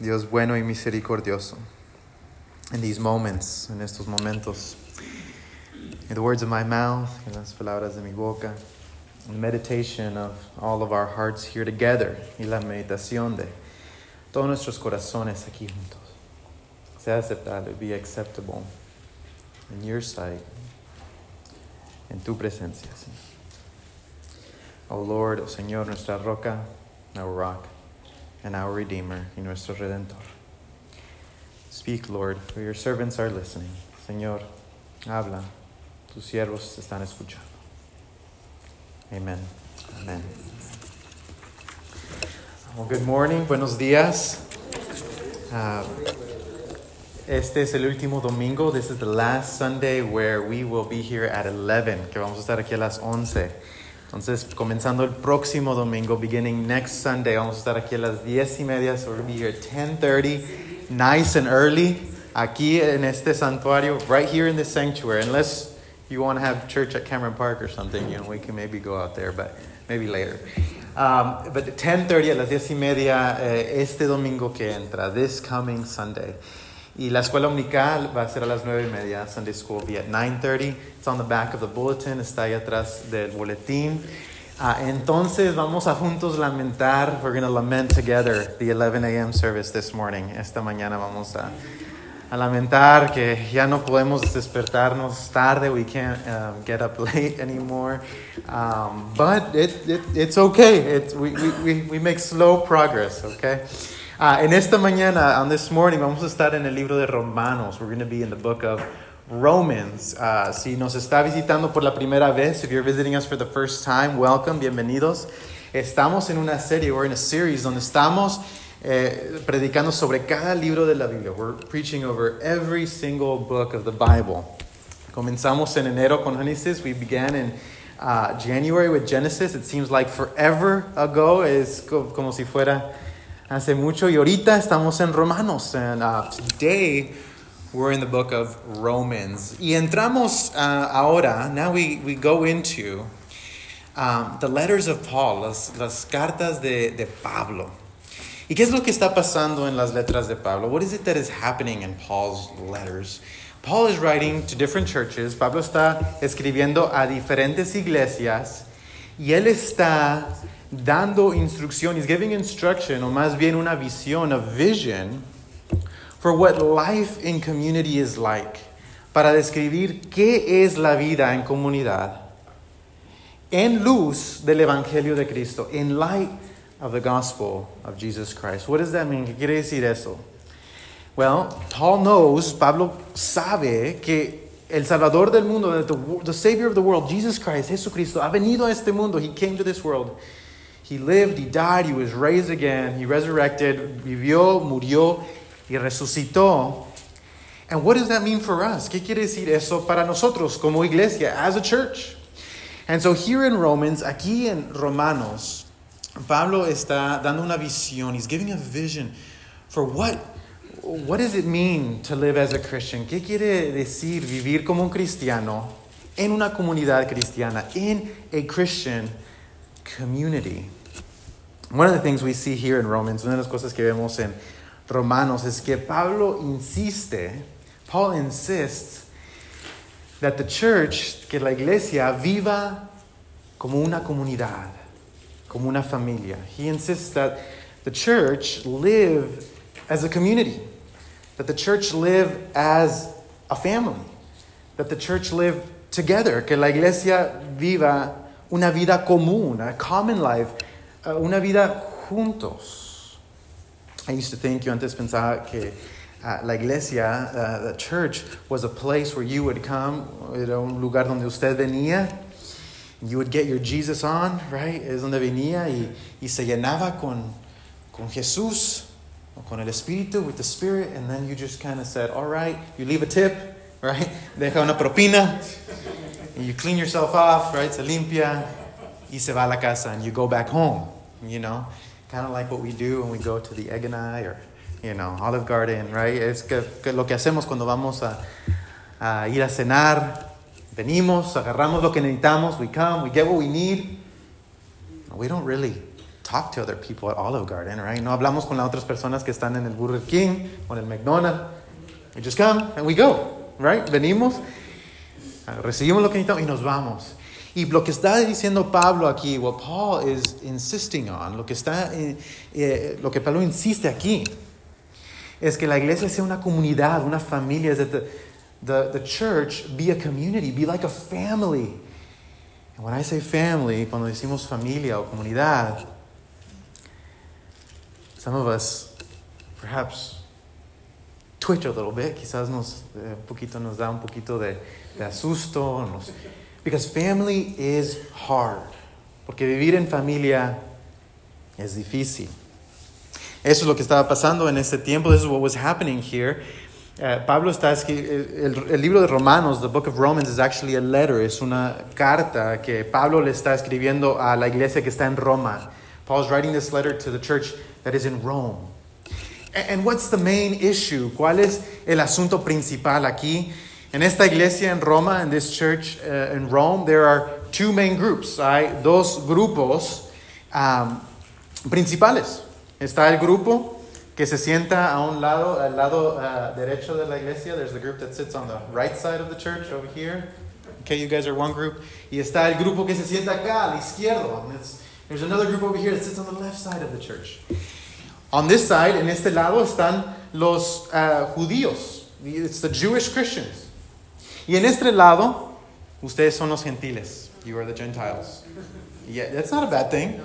Dios bueno y misericordioso. In these moments, en estos momentos, in the words of my mouth, en las palabras de mi boca, in meditation of all of our hearts here together, y la meditación de todos nuestros corazones aquí juntos, sea aceptable, be acceptable in your sight, en tu presencia, Señor. Oh Lord, oh Señor, nuestra roca, our rock, and our Redeemer y nuestro Redentor. Speak, Lord, for your servants are listening. Señor, habla, tus siervos están escuchando. Amen. Amen. Well, good morning, buenos días. Uh, este es el último domingo. This is the last Sunday where we will be here at 11, que vamos a estar aquí a las 11. Entonces, comenzando el próximo domingo, beginning next Sunday, vamos a estar aquí a las 10 y media, so we're going to be here at 10.30, nice and early, aquí en este santuario, right here in this sanctuary, unless you want to have church at Cameron Park or something, you know, we can maybe go out there, but maybe later. Um, but 10.30 a las 10 y media, eh, este domingo que entra, this coming Sunday. Y la escuela dominical va a ser a las 9 y media. Sunday school will be at 9.30. It's on the back of the bulletin. Está ahí atrás del boletín. Uh, entonces vamos a juntos lamentar. We're going to lament together the 11 a.m. service this morning. Esta mañana vamos a, a lamentar que ya no podemos despertarnos tarde. We can't um, get up late anymore. Um, but it, it, it's okay. It's, we, we, we make slow progress, okay? Uh, en esta mañana, on this morning, vamos a estar en el libro de Romanos. We're going to be in the book of Romans. Uh, si nos está visitando por la primera vez, if you're visiting us for the first time, welcome, bienvenidos. Estamos en una serie, we're in a series donde estamos eh, predicando sobre cada libro de la Biblia. We're preaching over every single book of the Bible. Comenzamos en enero con Génesis. We began in uh, January with Genesis. It seems like forever ago. Es como si fuera hace mucho y ahorita estamos en Romanos. And uh, today we're in the book of Romans. Y entramos uh, ahora, now we, we go into um, the letters of Paul, las, las cartas de, de Pablo. ¿Y qué es lo que está pasando en las letras de Pablo? What is it that is happening in Paul's letters? Paul is writing to different churches. Pablo está escribiendo a diferentes iglesias y él está dando instrucción, he's giving instruction, o más bien una visión, a vision, for what life in community is like, para describir qué es la vida en comunidad, en luz del Evangelio de Cristo, in light of the gospel of Jesus Christ. What does that mean? ¿Qué quiere decir eso? Well, Paul knows, Pablo sabe que el Salvador del mundo, the, the Savior of the world, Jesus Christ, Jesucristo, ha venido a este mundo. He came to this world. He lived, he died, he was raised again, he resurrected, vivió, murió y resucitó. And what does that mean for us? ¿Qué quiere decir eso para nosotros como iglesia, as a church? And so here in Romans, aquí en Romanos, Pablo está dando una visión. He's giving a vision for what, what does it mean to live as a Christian? ¿Qué quiere decir vivir como un cristiano en una comunidad cristiana, in a Christian community? One of the things we see here in Romans, una de las cosas que vemos en Romanos es que Pablo insiste, Paul insists that the church, que la iglesia viva como una comunidad, como una familia. He insists that the church live as a community, that the church live as a family, that the church live together, que la iglesia viva una vida común, a common life, una vida juntos. I used to think, yo antes pensaba que uh, la iglesia, uh, the church, was a place where you would come, era un lugar donde usted venía, you would get your Jesus on, right? Es donde venía y, y se llenaba con, con Jesús, o con el Espíritu, with the Spirit, and then you just kind of said, all right, you leave a tip, right? Deja una propina, and you clean yourself off, right? Se limpia, y se va a la casa, and you go back home, you know? Kind of like what we do when we go to the Egg and I or, you know, Olive Garden, right? Es que, que lo que hacemos cuando vamos a, a ir a cenar, venimos, agarramos lo que necesitamos, we come, we get what we need. We don't really talk to other people at Olive Garden, right? No hablamos con las otras personas que están en el Burger King o en el McDonald's. We just come and we go, right? Venimos, recibimos lo que necesitamos y nos vamos. Y lo que está diciendo Pablo aquí, what Paul is insisting on, lo que, está, eh, eh, lo que Pablo insiste aquí, es que la iglesia sea una comunidad, una familia, that the, the, the church be a community, be like a family. And when I say family, cuando decimos familia o comunidad, some of us perhaps twitch a little bit, quizás nos, eh, un poquito nos da un poquito de, de asusto, nos, because family is hard, porque vivir en familia es difícil. Eso es lo que estaba pasando en este tiempo. This is what was happening here. Uh, Pablo está el, el, libro de Romanos, the book of Romans, is actually a letter. Es una carta que Pablo le está escribiendo a la iglesia que está en Roma. Paul's writing this letter to the church that is in Rome. And, and what's the main issue? ¿Cuál es el asunto principal aquí? En esta iglesia en Roma, in this church uh, in Rome, there are two main groups. Hay dos grupos um, principales. Está el grupo que se sienta a un lado, al lado uh, derecho de la iglesia. There's the group that sits on the right side of the church over here. Okay, you guys are one group. Y está el grupo que se sienta acá, al izquierdo. there's another group over here that sits on the left side of the church. On this side, en este lado, están los uh, judíos. It's the Jewish Christians. Y en este lado, ustedes son los gentiles. You are the Gentiles. Yeah, that's not a bad thing.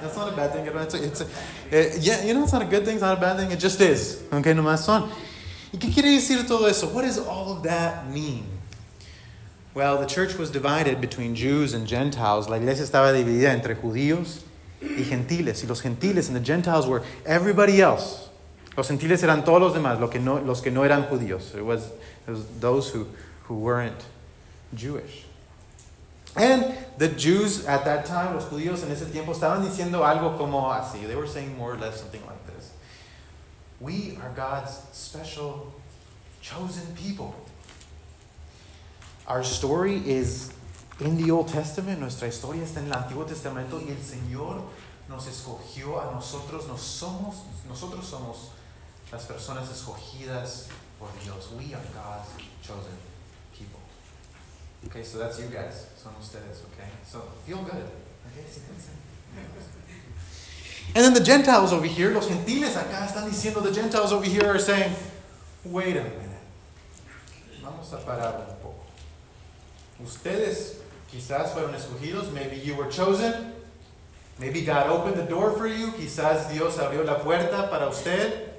That's not a bad thing. It's a, it's a, uh, yeah, you know, it's not a good thing, it's not a bad thing, it just is. Okay, nomás son. ¿Y qué quiere decir todo eso? What does all of that mean? Well, the church was divided between Jews and Gentiles. La iglesia estaba dividida entre judíos y gentiles. Y los gentiles and the Gentiles were everybody else. Los gentiles eran todos los demás, los que no, los que no eran judíos. It was, it was those who, who weren't Jewish. And the Jews at that time, los judíos en ese tiempo, estaban diciendo algo como así. They were saying more or less something like this. We are God's special, chosen people. Our story is in the Old Testament. Nuestra historia está en el Antiguo Testamento y el Señor nos escogió a nosotros. Nos somos, nosotros somos las personas escogidas por Dios. We are God's chosen Okay, so that's you guys. Son ustedes, okay? So feel good. Okay? And then the Gentiles over here, los gentiles acá están diciendo, the Gentiles over here are saying, wait a minute. Vamos a parar un poco. Ustedes quizás fueron escogidos, maybe you were chosen. Maybe God opened the door for you, quizás Dios abrió la puerta para usted,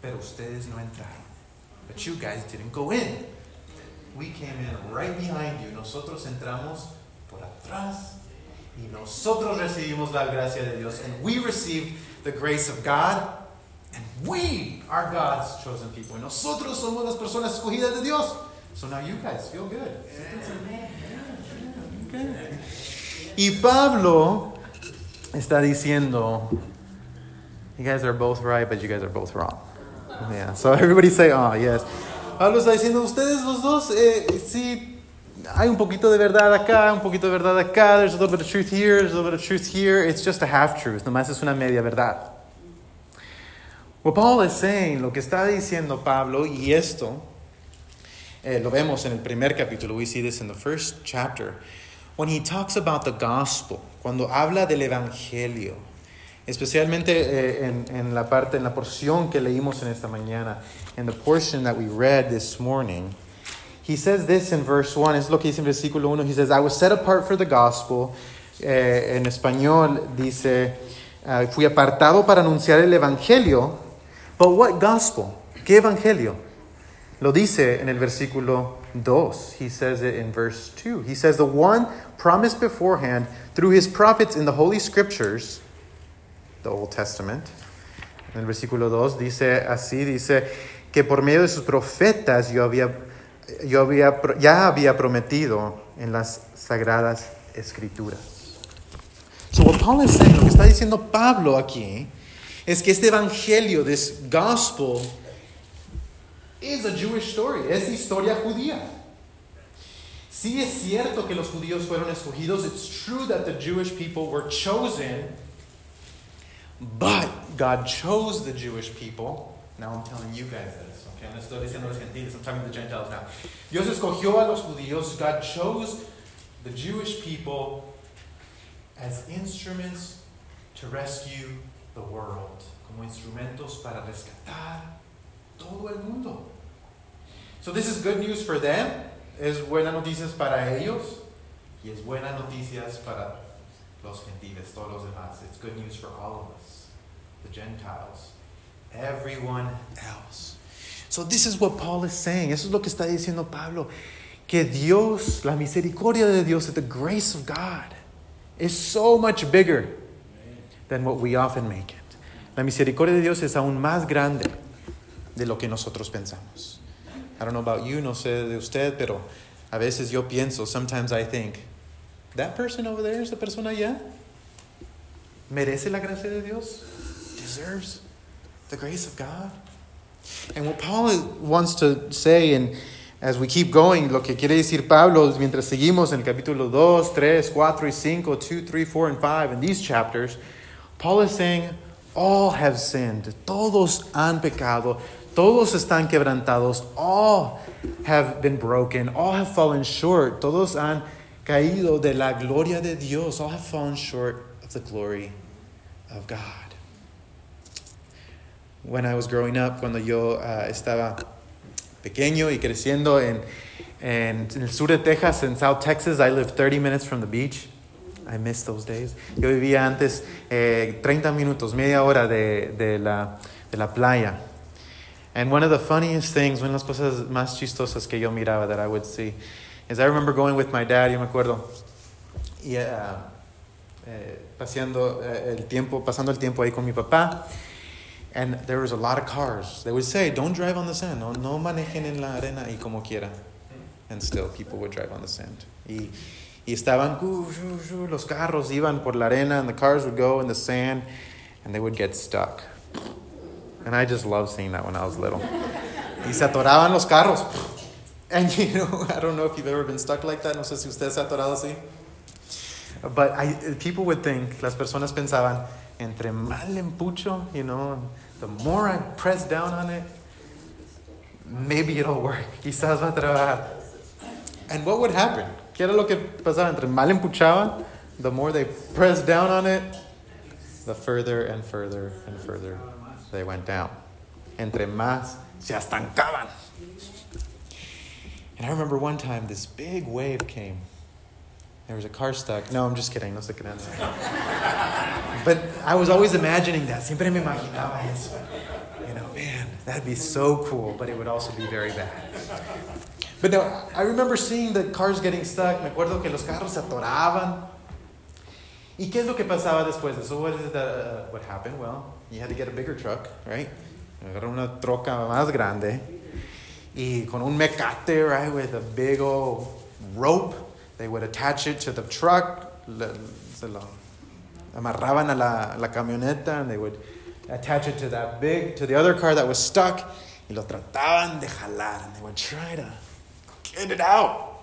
pero ustedes no entraron. But you guys didn't go in. We came in right behind you. Nosotros entramos por atrás y nosotros recibimos la gracia de Dios. And we received the grace of God. And we are God's chosen people. Y nosotros somos las personas escogidas de Dios. So now you guys feel good. Okay. Y Pablo está diciendo, you guys are both right, but you guys are both wrong. Yeah. So everybody say, oh, yes. Pablo está diciendo, ustedes los dos, eh, sí, hay un poquito de verdad acá, un poquito de verdad acá, there's a little bit of truth here, there's a little bit of truth here, it's just a half truth, nomás es una media verdad. What Paul is saying, lo que está diciendo Pablo, y esto eh, lo vemos en el primer capítulo, we see this in the first chapter, when he talks about the gospel, cuando habla del evangelio, especialmente eh, en, en, la parte, en la porción que leímos en esta mañana, in the portion that we read this morning. He says this in verse 1, es lo que dice en versículo 1, he says, I was set apart for the gospel. Eh, en español dice, uh, fui apartado para anunciar el evangelio. But what gospel? ¿Qué evangelio? Lo dice en el versículo 2. He says it in verse 2. He says, The one promised beforehand through his prophets in the Holy Scriptures the Old Testament. En el versículo 2 dice así, dice que por medio de sus profetas yo había, yo había, ya había prometido en las sagradas escrituras. So what Paul is saying, lo que está diciendo Pablo aquí, es que este evangelio, this gospel, is a Jewish story, es historia judía. Sí es cierto que los judíos fueron escogidos. It's true that the Jewish people were chosen But God chose the Jewish people. Now I'm telling you guys this, okay? No estoy diciendo los gentiles, I'm talking to the Gentiles now. Dios escogió a los judíos. God chose the Jewish people as instruments to rescue the world. Como instrumentos para rescatar todo el mundo. So this is good news for them. Es buena noticias para ellos. Y es buena noticias para los gentiles, todos los demás. It's good news for all of us, the Gentiles, everyone else. So this is what Paul is saying. Eso es lo que está diciendo Pablo. Que Dios, la misericordia de Dios, the grace of God, is so much bigger than what we often make it. La misericordia de Dios es aún más grande de lo que nosotros pensamos. I don't know about you, no sé de usted, pero a veces yo pienso, sometimes I think, that person over there, esa persona allá, merece la gracia de Dios, deserves the grace of God. And what Paul wants to say, and as we keep going, lo que quiere decir Pablo, mientras seguimos en el capítulo 2, 3, 4 y 5, 2, 3, 4, and 5, in these chapters, Paul is saying, all have sinned. Todos han pecado. Todos están quebrantados. All have been broken. All have fallen short. Todos han caído de la gloria de Dios. All have fallen short of the glory of God. When I was growing up, cuando yo uh, estaba pequeño y creciendo en, en, en el sur de Texas, in South Texas, I lived 30 minutes from the beach. I miss those days. Yo vivía antes eh, 30 minutos, media hora de, de, la, de la playa. And one of the funniest things, una de las cosas más chistosas que yo miraba that I would see, is I remember going with my dad, yo me acuerdo, y uh, eh, paseando eh, el tiempo, pasando el tiempo ahí con mi papá. And there was a lot of cars. They would say, don't drive on the sand, no, no manejen en la arena y como quiera. And still people would drive on the sand. Y, y estaban, los carros iban por la arena and the cars would go in the sand and they would get stuck. And I just loved seeing that when I was little. Y se atoraban los carros. And you know, I don't know if you've ever been stuck like that. No sé si usted se ha atorado así. But I, people would think, las personas pensaban, entre más le empucho, you know, the more I press down on it, maybe it'll work. Quizás va a trabajar. And what would happen? ¿Qué era lo que pasaba? Entre más le empuchaban, the more they pressed down on it, the further and further and further they went down. Entre más se estancaban. And I remember one time this big wave came. There was a car stuck. No, I'm just kidding. Let's No se crean. but I was always imagining that. Siempre me imaginaba eso. You know, man, that'd be so cool, but it would also be very bad. But no, I remember seeing the cars getting stuck. Me acuerdo que los carros se atoraban. ¿Y qué es lo que pasaba después? So what is the, uh, what happened? Well, you had to get a bigger truck, right? Agarrar una troca más grande. Y con un mecate, right, with a big old rope, they would attach it to the truck. Le, se lo amarraban a la, la camioneta and they would attach it to that big, to the other car that was stuck. Y lo trataban de jalar and they would try to get it out.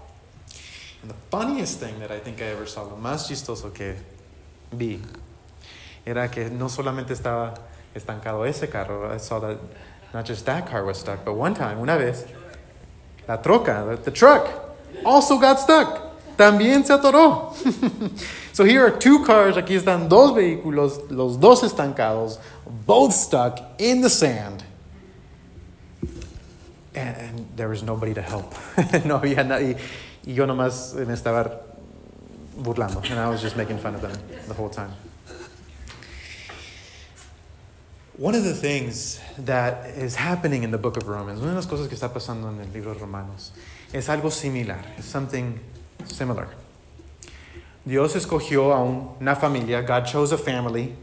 And the funniest thing that I think I ever saw, lo más chistoso que vi, era que no solamente estaba estancado ese carro, I saw that not just that car was stuck, but one time, una vez, la troca, the, the truck, also got stuck. También se atoró. so here are two cars, aquí están dos vehículos, los dos estancados, both stuck in the sand. And, and there was nobody to help. no había nadie. Y yo nomás me estaba burlando. And I was just making fun of them the whole time. One of the things that is happening in the book of Romans, una de las cosas que está pasando en el libro de Romanos, es algo similar. It's something similar. Dios escogió a una familia, God chose a family,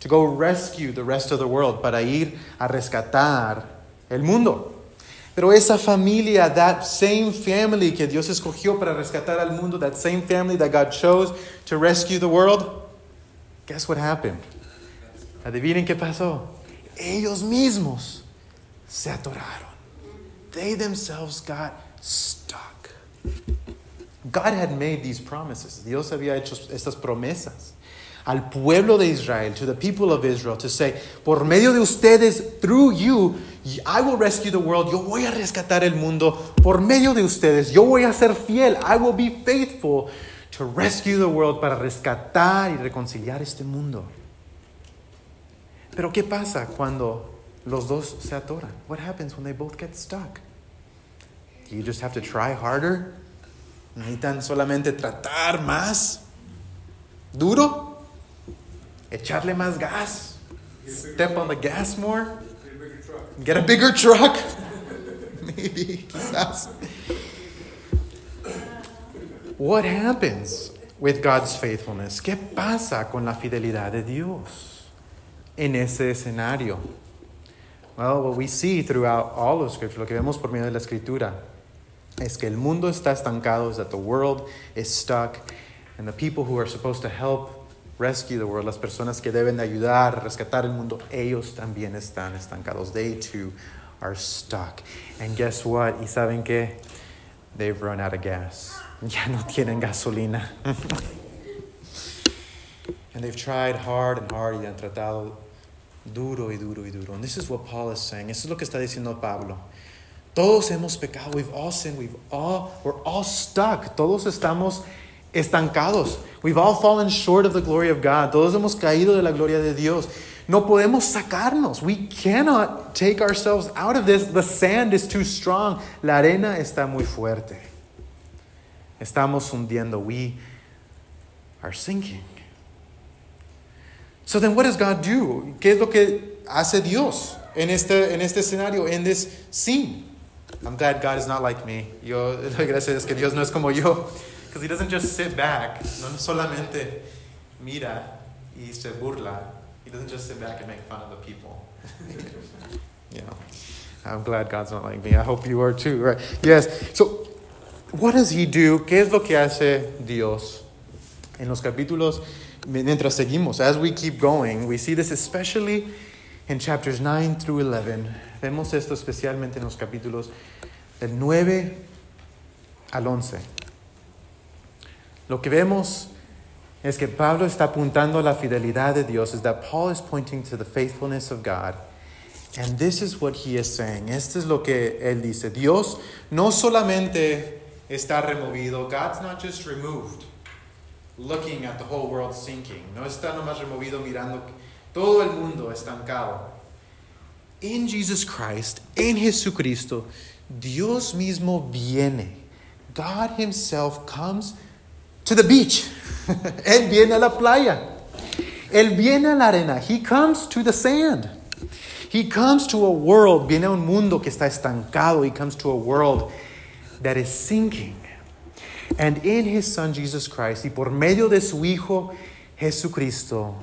to go rescue the rest of the world, para ir a rescatar el mundo. Pero esa familia, that same family que Dios escogió para rescatar al mundo, that same family that God chose to rescue the world, guess what happened? Adivinen qué pasó. Ellos mismos se atoraron. They themselves got stuck. God had made these promises. Dios había hecho estas promesas. al pueblo de Israel, to the people of Israel, to say, por medio de ustedes, through you, I will rescue the world. Yo voy a rescatar el mundo por medio de ustedes. Yo voy a ser fiel. I will be faithful to rescue the world para rescatar y reconciliar este mundo. Pero ¿qué pasa cuando los dos se atoran? What happens when they both get stuck? Do you just have to try harder? ¿Necesitan solamente tratar más? ¿Duro? ¿Echarle más gas? Step on the gas more? Get a bigger truck? Maybe, quizás. What happens with God's faithfulness? ¿Qué pasa con la fidelidad de Dios en ese escenario? Well, what we see throughout all of Scripture, lo que vemos por medio de la Escritura, es que el mundo está estancado, is that the world is stuck, and the people who are supposed to help rescue the world, las personas que deben de ayudar rescatar el mundo, ellos también están estancados. They too are stuck. And guess what? ¿Y saben qué? They've run out of gas. Ya no tienen gasolina. and they've tried hard and hard y han tratado duro y duro y duro. And this is what Paul is saying. Eso es lo que está diciendo Pablo. Todos hemos pecado. We've all sinned. We've all, we're all stuck. Todos estamos estancados. We've all fallen short of the glory of God. Todos hemos caído de la gloria de Dios. No podemos sacarnos. We cannot take ourselves out of this. The sand is too strong. La arena está muy fuerte. Estamos hundiendo. We are sinking. So then what does God do? ¿Qué es lo que hace Dios en este, en este escenario, in this scene? I'm glad God is not like me. Yo doy gracias que Dios no es como yo. Because he doesn't just sit back, no solamente mira y se burla. He doesn't just sit back and make fun of the people. you know, I'm glad God's not like me. I hope you are too, right? Yes. So, what does he do? ¿Qué es lo que hace Dios? En los capítulos, mientras seguimos, as we keep going, we see this especially in chapters 9 through 11. Vemos esto especialmente en los capítulos del 9 al 11. Lo que vemos es que Pablo está apuntando a la fidelidad de Dios, is that Paul is pointing to the faithfulness of God. And this is what he is saying. Esto es lo que él dice. Dios no solamente está removido, God's not just removed, looking at the whole world sinking. No está nomás removido mirando todo el mundo estancado. In Jesus Christ, en Jesucristo, Dios mismo viene. God himself comes to the beach. Él viene a la playa. Él viene a la arena. He comes to the sand. He comes to a world, viene a un mundo que está estancado. He comes to a world that is sinking. And in his son Jesus Christ, y por medio de su Hijo Jesucristo,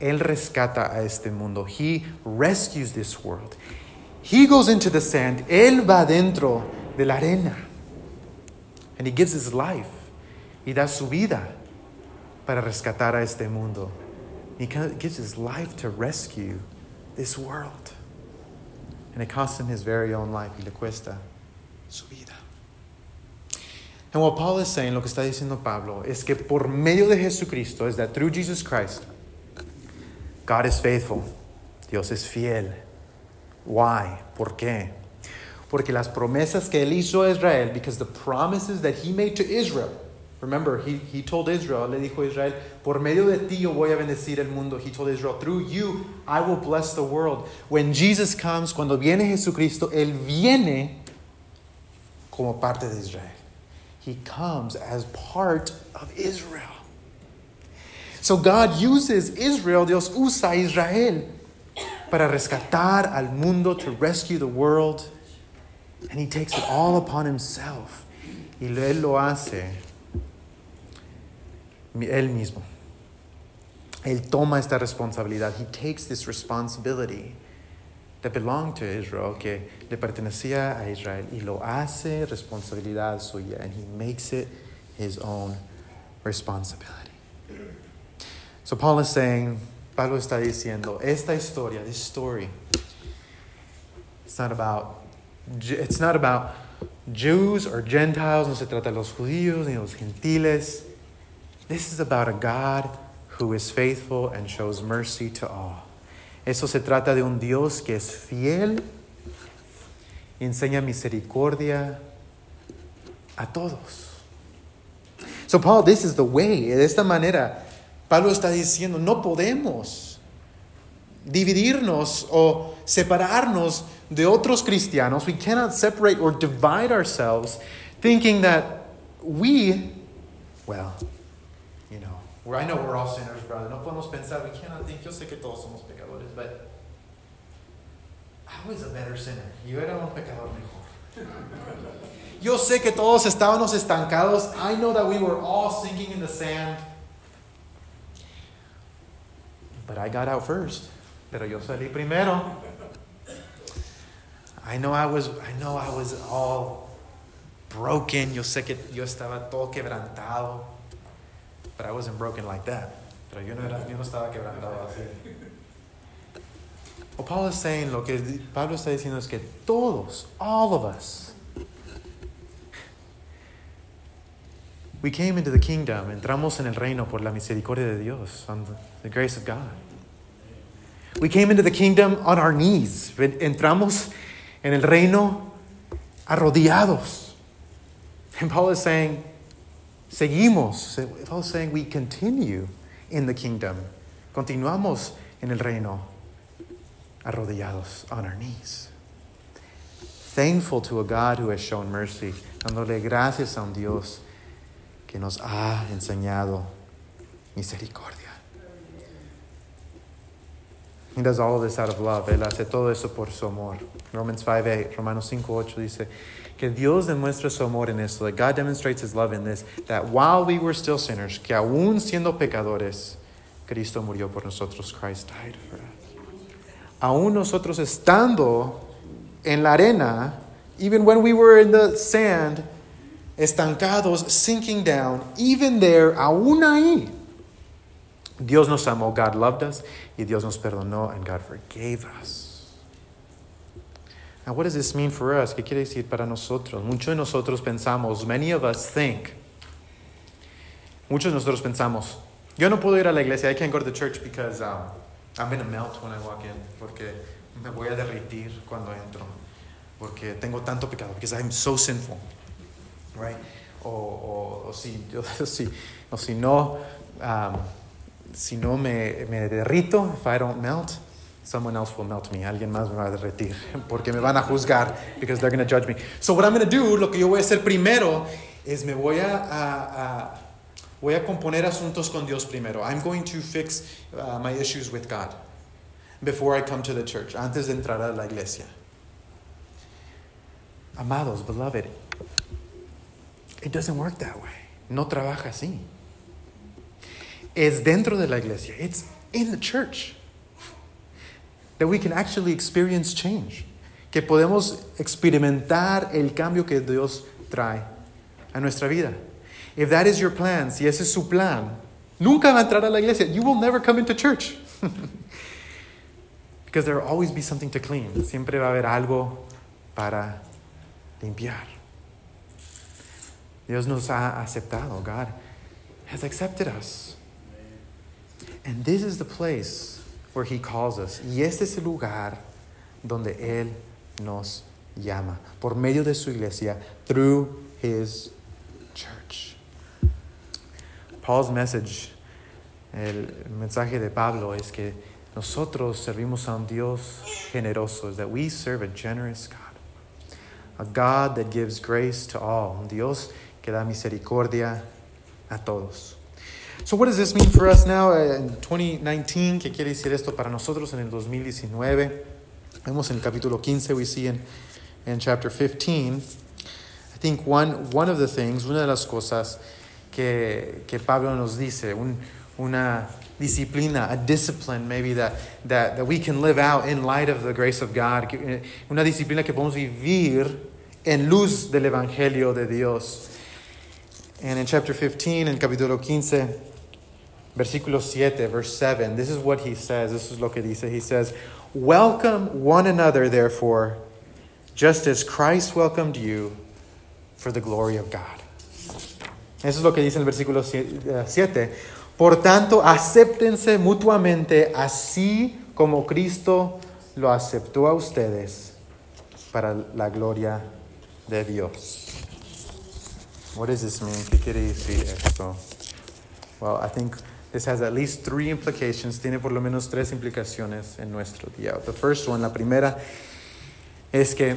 Él rescata a este mundo. He rescues this world. He goes into the sand. Él va dentro de la arena. And he gives his life. Y da su vida para rescatar a este mundo. He gives his life to rescue this world. And it costs him his very own life. Y le cuesta su vida. And what Paul is saying, lo que está diciendo Pablo, es que por medio de Jesucristo, is that through Jesus Christ, God is faithful. Dios es fiel. Why? ¿Por qué? Porque las promesas que él hizo a Israel, because the promises that he made to Israel, remember, he, he told Israel, le dijo a Israel, por medio de ti yo voy a bendecir el mundo. He told Israel, through you I will bless the world. When Jesus comes, cuando viene Jesucristo, él viene como parte de Israel. He comes as part of Israel. So God uses Israel, Dios usa Israel para rescatar al mundo, to rescue the world. And he takes it all upon himself. Y él lo hace él mismo. Él toma esta responsabilidad. He takes this responsibility that belonged to Israel, que le pertenecía a Israel, y lo hace responsabilidad suya, and he makes it his own responsibility. So Paul is saying, Pablo está diciendo, esta historia, this story, it's not about, it's not about Jews or Gentiles, no se trata de los judíos ni los gentiles. This is about a God who is faithful and shows mercy to all. Eso se trata de un Dios que es fiel, enseña misericordia a todos. So Paul, this is the way. De esta manera, Pablo está diciendo, no podemos dividirnos o separarnos de otros cristianos. We cannot separate or divide ourselves thinking that we, well, you know, I know we're all sinners, brother. No podemos pensar, we cannot think, yo sé que todos somos pecadores, but I was a better sinner. Yo era un pecador mejor. Yo sé que todos estábamos estancados. I know that we were all sinking in the sand. But I got out first. Pero yo salí primero. I know I was I know I was all broken. Yo sé que yo estaba todo quebrantado. But I wasn't broken like that. Pero yo no, era, yo no estaba quebrantado así. Paul is saying, lo que Pablo está diciendo es que todos, all of us, we came into the kingdom, entramos en el reino por la misericordia de Dios, on the grace of God. We came into the kingdom on our knees. Entramos en el reino arrodillados. And Paul is saying, seguimos. Paul is saying we continue in the kingdom. Continuamos en el reino arrodillados on our knees. Thankful to a God who has shown mercy, dándole gracias a un Dios que nos ha enseñado misericordia. He does all of this out of love. Él hace todo eso por su amor. Romans 5:8, Romanos 5:8 dice que Dios demuestra su amor en esto. That God demonstrates his love in this. That while we were still sinners, que aún siendo pecadores, Cristo murió por nosotros. Christ died for us. Aún nosotros estando en la arena, even when we were in the sand, estancados, sinking down, even there, aún ahí, Dios nos amó, God loved us, y Dios nos perdonó, and God forgave us. Now, what does this mean for us? ¿Qué quiere decir para nosotros? Muchos de nosotros pensamos, many of us think, muchos de nosotros pensamos, yo no puedo ir a la iglesia, I can't go to the church because um, I'm going melt when I walk in, porque me voy a derritir cuando entro, porque tengo tanto pecado, because I'm so sinful, right? O, o, o si, yo, si, o si no, um, si no me, me derrito, if I don't melt, someone else will melt me. Alguien más me va a derretir porque me van a juzgar because they're going to judge me. So what I'm going to do, lo que yo voy a hacer primero es me voy a, a, a voy a componer asuntos con Dios primero. I'm going to fix uh, my issues with God before I come to the church, antes de entrar a la iglesia. Amados, beloved, it doesn't work that way. No trabaja así. Es dentro de la iglesia. It's in the church that we can actually experience change. Que podemos experimentar el cambio que Dios trae a nuestra vida. If that is your plan, si ese es su plan, nunca va a entrar a la iglesia. You will never come into church. because there will always be something to clean. Siempre va a haber algo para limpiar. Dios nos ha aceptado. God has accepted us. And this is the place where He calls us. Y este es el lugar donde Él nos llama. Por medio de su iglesia, through His church. Paul's message, el mensaje de Pablo es que nosotros servimos a un Dios generoso, is that we serve a generous God. A God that gives grace to all. Un Dios que da misericordia a todos. So what does this mean for us now eh, in 2019? ¿Qué quiere decir esto para nosotros en el 2019? Vemos en el capítulo 15, we see in, in chapter 15. I think one, one of the things, una de las cosas que, que Pablo nos dice, un, una disciplina, a discipline maybe that, that, that we can live out in light of the grace of God, eh, una disciplina que podemos vivir en luz del Evangelio de Dios. And in chapter 15, in capítulo 15, versículo 7, verse 7, this is what he says. This is lo que dice. He says, Welcome one another, therefore, just as Christ welcomed you for the glory of God. Eso es lo que dice el versículo 7. Por tanto, acéptense mutuamente así como Cristo lo aceptó a ustedes para la gloria de Dios. What does this mean? ¿Qué quiere decir esto? Well, I think this has at least three implications. Tiene por lo menos tres implicaciones en nuestro día. The first one, la primera, es que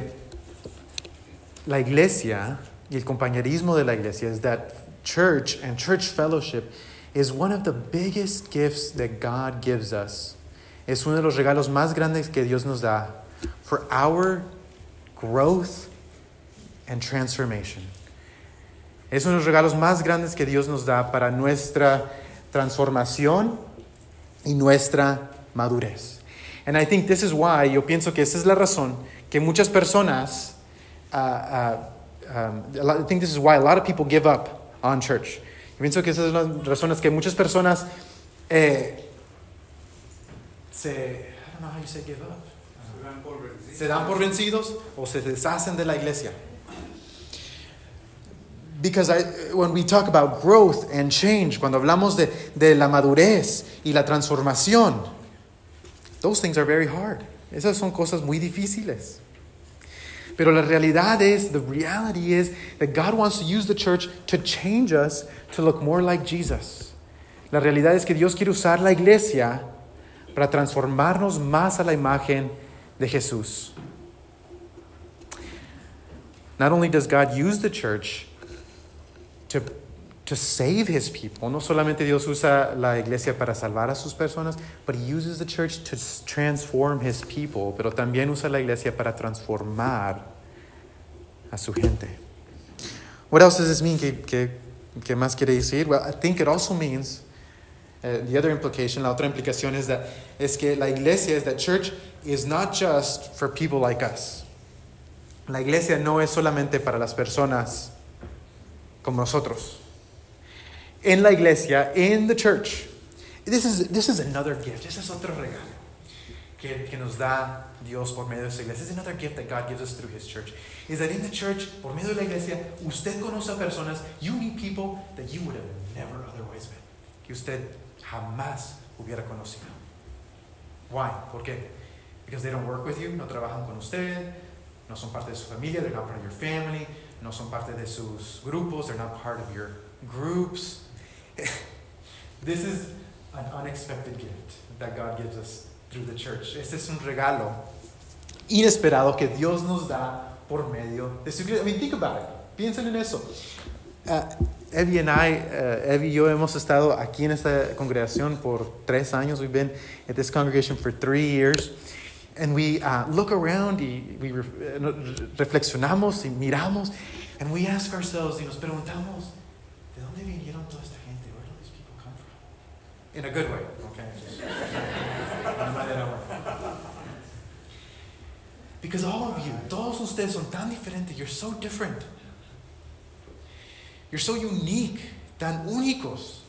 la iglesia y el compañerismo de la iglesia is that church and church fellowship is one of the biggest gifts that God gives us. Es uno de los regalos más grandes que Dios nos da for our growth and transformation. Es uno de los regalos más grandes que Dios nos da para nuestra transformación y nuestra madurez. And I think this is why, yo pienso que esa es la razón que muchas personas, uh, uh, um, I think this is why a lot of people give up on church. Yo pienso que esas son las razones que muchas personas eh, se, I don't know how you say give up. Se dan por vencidos o se deshacen de la iglesia. Because I, when we talk about growth and change, cuando hablamos de, de la madurez y la transformación, those things are very hard. Esas son cosas muy difíciles. Pero la realidad es, the reality is that God wants to use the church to change us to look more like Jesus. La realidad es que Dios quiere usar la iglesia para transformarnos más a la imagen de Jesús. Not only does God use the church to, to save his people, no solamente Dios usa la iglesia para salvar a sus personas, but he uses the church to transform his people, pero también usa la iglesia para transformar a su gente. What else does this mean? ¿Qué, qué, qué más quiere decir? Well, I think it also means uh, the other implication, la otra implicación es, that, es que la iglesia, is that church is not just for people like us. La iglesia no es solamente para las personas como nosotros. En la iglesia, in the church, this is, this is another gift. Ese es otro regalo que, que nos da Dios por medio de su iglesia. This is another gift that God gives us through His church. Is that in the church, por medio de la iglesia, usted conoce a personas, you meet people that you would have never otherwise met. Que usted jamás hubiera conocido. Why? ¿Por qué? Because they don't work with you, no trabajan con usted, no son parte de su familia, they're not part of your family, no son parte de sus grupos, they're not part of your groups. this is an unexpected gift that God gives us through the church. Este es un regalo inesperado que Dios nos da por medio de su iglesia. I mean, think about it. Piensen en eso. Uh, Evie and I, uh, Evie y yo hemos estado aquí en esta congregación por tres años. We've been at this congregation for three years. And we uh, look around y we re reflexionamos y miramos. And we ask ourselves y nos preguntamos, ¿de dónde vinieron toda esta gente? Where do these people come from? In a good way, okay? Because all of you, todos ustedes son tan diferentes. You're so different. You're so unique, tan únicos.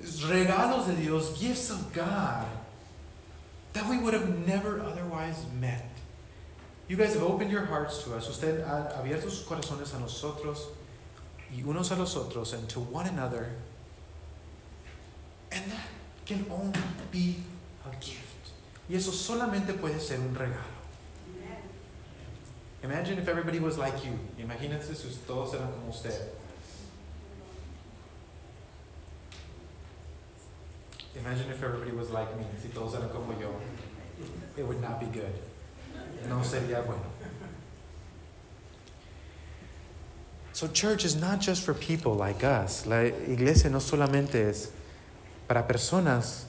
Regalos de Dios, gifts of God that we would have never otherwise met. You guys have opened your hearts to us. Usted ha abierto sus corazones a nosotros y unos a los otros and to one another. And that can only be a gift. Y eso solamente puede ser un regalo. Imagine if everybody was like you. Imagínense si todos eran como usted. Imagine if everybody was like me. Si todos eran como yo. It would not be good. No sería bueno. So church is not just for people like us. La iglesia no solamente es para personas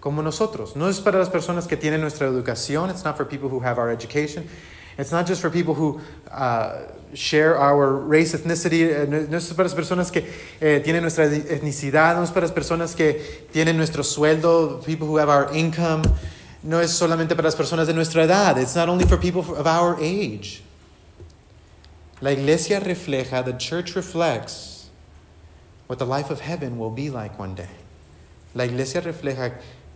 como nosotros. No es para las personas que tienen nuestra educación. It's not for people who have our education. It's not just for people who uh, share our race, ethnicity. No es para las personas que eh, tienen nuestra etnicidad. No es para las personas que tienen nuestro sueldo. People who have our income. No es solamente para las personas de nuestra edad. It's not only for people of our age. La iglesia refleja, the church reflects what the life of heaven will be like one day. La iglesia refleja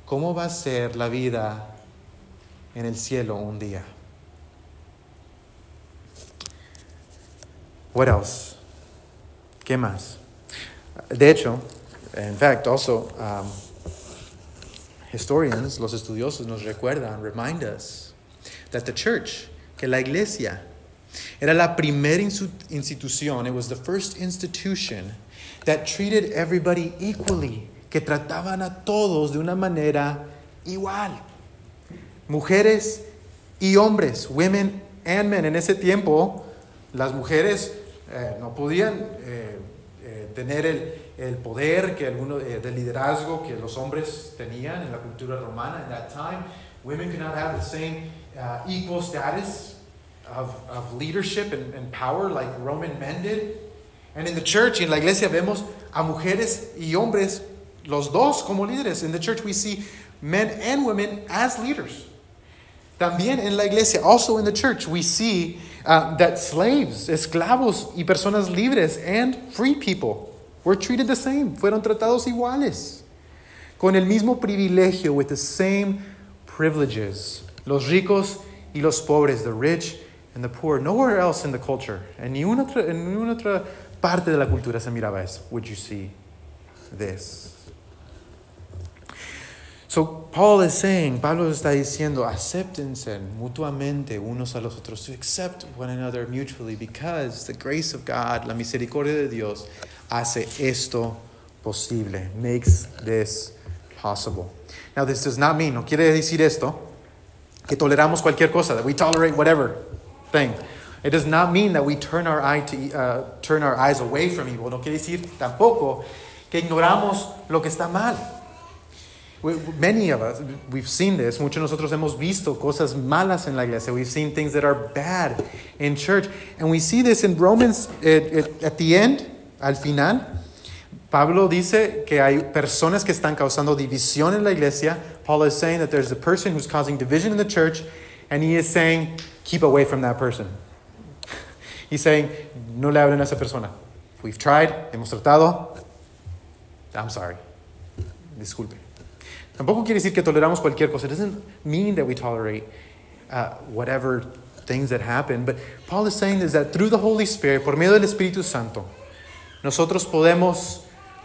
cómo va a ser la vida en el cielo un día. What else? ¿Qué más? De hecho, in fact, also, um, historians, los estudiosos nos recuerdan, remind us that the church, que la iglesia, era la primera institución, it was the first institution that treated everybody equally, que trataban a todos de una manera igual. Mujeres y hombres, women and men. En ese tiempo, las mujeres eh, no podían eh, eh, tener el, el, poder que alguno, eh, del liderazgo que los hombres tenían en la cultura romana. In that time, women could not have the same uh, equal status of, of leadership and, and power like Roman men did. And in the church, en la iglesia, vemos a mujeres y hombres, los dos como líderes. In the church, we see men and women as leaders. También en la iglesia, also in the church, we see uh, that slaves, esclavos y personas libres and free people were treated the same. Fueron tratados iguales. Con el mismo privilegio, with the same privileges. Los ricos y los pobres, the rich and the poor. Nowhere else in the culture, en ninguna otra, en ninguna otra parte de la cultura se miraba eso. Would you see this? So Paul is saying, Pablo está diciendo, acéptense mutuamente unos a los otros, to accept one another mutually, because the grace of God, la misericordia de Dios, hace esto posible, makes this possible. Now, this does not mean, no quiere decir esto, que toleramos cualquier cosa, that we tolerate whatever thing. It does not mean that we turn our, eye to, uh, turn our eyes away from evil. No quiere decir tampoco que ignoramos lo que está mal. Many of us, we've seen this. Muchos de nosotros hemos visto cosas malas en la iglesia. We've seen things that are bad in church. And we see this in Romans at, at the end, al final. Pablo dice que hay personas que están causando división en la iglesia. Paul is saying that there's a person who's causing division in the church, and he is saying, keep away from that person. He's saying, no le hablen a esa persona. We've tried, hemos tratado. I'm sorry. Disculpe. Tampoco quiere decir que toleramos cualquier cosa. It doesn't mean that we tolerate uh, whatever things that happen. But Paul is saying is that through the Holy Spirit, por medio del Espíritu Santo, nosotros podemos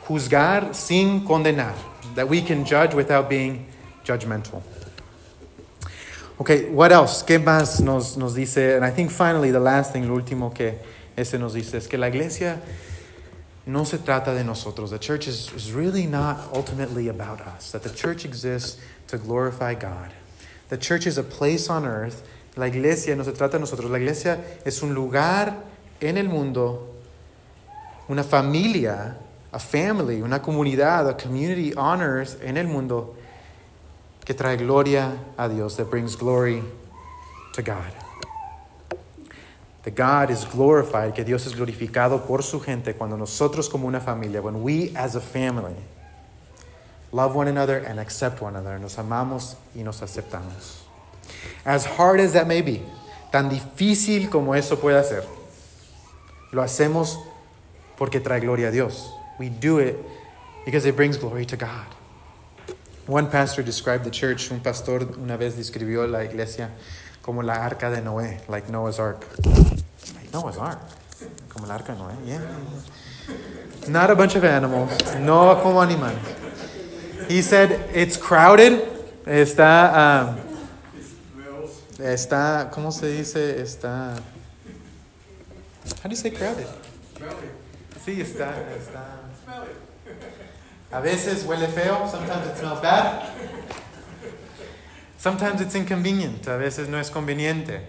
juzgar sin condenar. That we can judge without being judgmental. Okay, what else? ¿Qué más nos, nos dice? And I think finally the last thing, lo último que ese nos dice es que la iglesia no se trata de nosotros. The church is, is really not ultimately about us. That the church exists to glorify God. The church is a place on earth. La iglesia no se trata de nosotros. La iglesia es un lugar en el mundo, una familia, a family, una comunidad, a community on earth en el mundo que trae gloria a Dios, that brings glory to God. That God is glorified, que Dios es glorificado por su gente cuando nosotros como una familia, when we as a family love one another and accept one another, nos amamos y nos aceptamos. As hard as that may be, tan difícil como eso pueda ser, lo hacemos porque trae gloria a Dios. We do it because it brings glory to God. One pastor described the church, un pastor una vez describió la iglesia como la arca de Noé, like Noah's ark. Like Noah's ark. Como la arca de Noé, yeah. Not a bunch of animals, no como animales. He said it's crowded, está, um, está, ¿cómo se dice? Está, how do you say crowded? Sí, está, está. A veces huele feo, sometimes it smells bad. Sometimes it's inconvenient, a veces no es conveniente.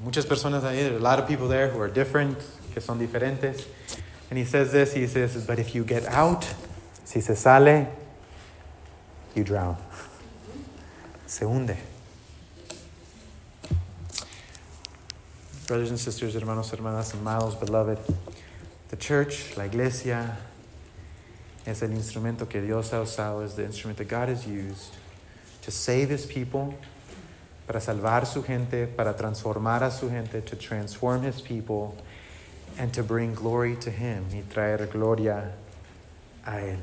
Muchas personas ahí, there are a lot of people there who are different, que son diferentes. And he says this, he says, but if you get out, si se sale, you drown. Se hunde. Brothers and sisters, hermanos, hermanas, amados, beloved, the church, la iglesia, es el instrumento que Dios ha usado, es the instrument that God has used to save his people, para salvar su gente, para transformar a su gente, to transform his people, and to bring glory to him, y traer gloria a él.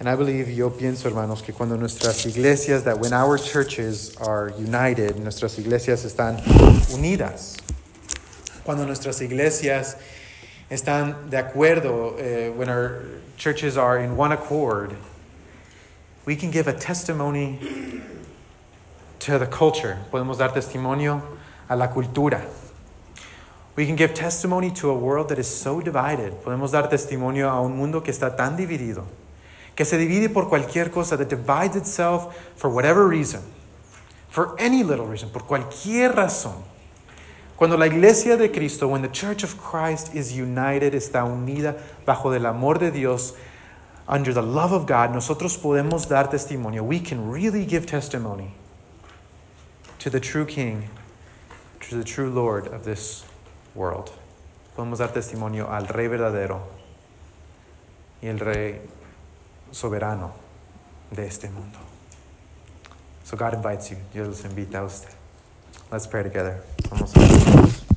And I believe, yo pienso, hermanos, que cuando nuestras iglesias, that when our churches are united, nuestras iglesias están unidas, Cuando nuestras iglesias están de acuerdo, uh, when our churches are in one accord, we can give a testimony to the culture. Podemos dar testimonio a la cultura. We can give testimony to a world that is so divided. Podemos dar testimonio a un mundo que está tan dividido, que se divide por cualquier cosa, that divides itself for whatever reason, for any little reason, por cualquier razón. Cuando la iglesia de Cristo, when the church of Christ is united, está unida bajo el amor de Dios, under the love of God, nosotros podemos dar testimonio. We can really give testimony to the true King, to the true Lord of this world. Podemos dar testimonio al Rey verdadero y el Rey soberano de este mundo. So God invites you. Dios los invita a usted. Let's pray together. Vamos a.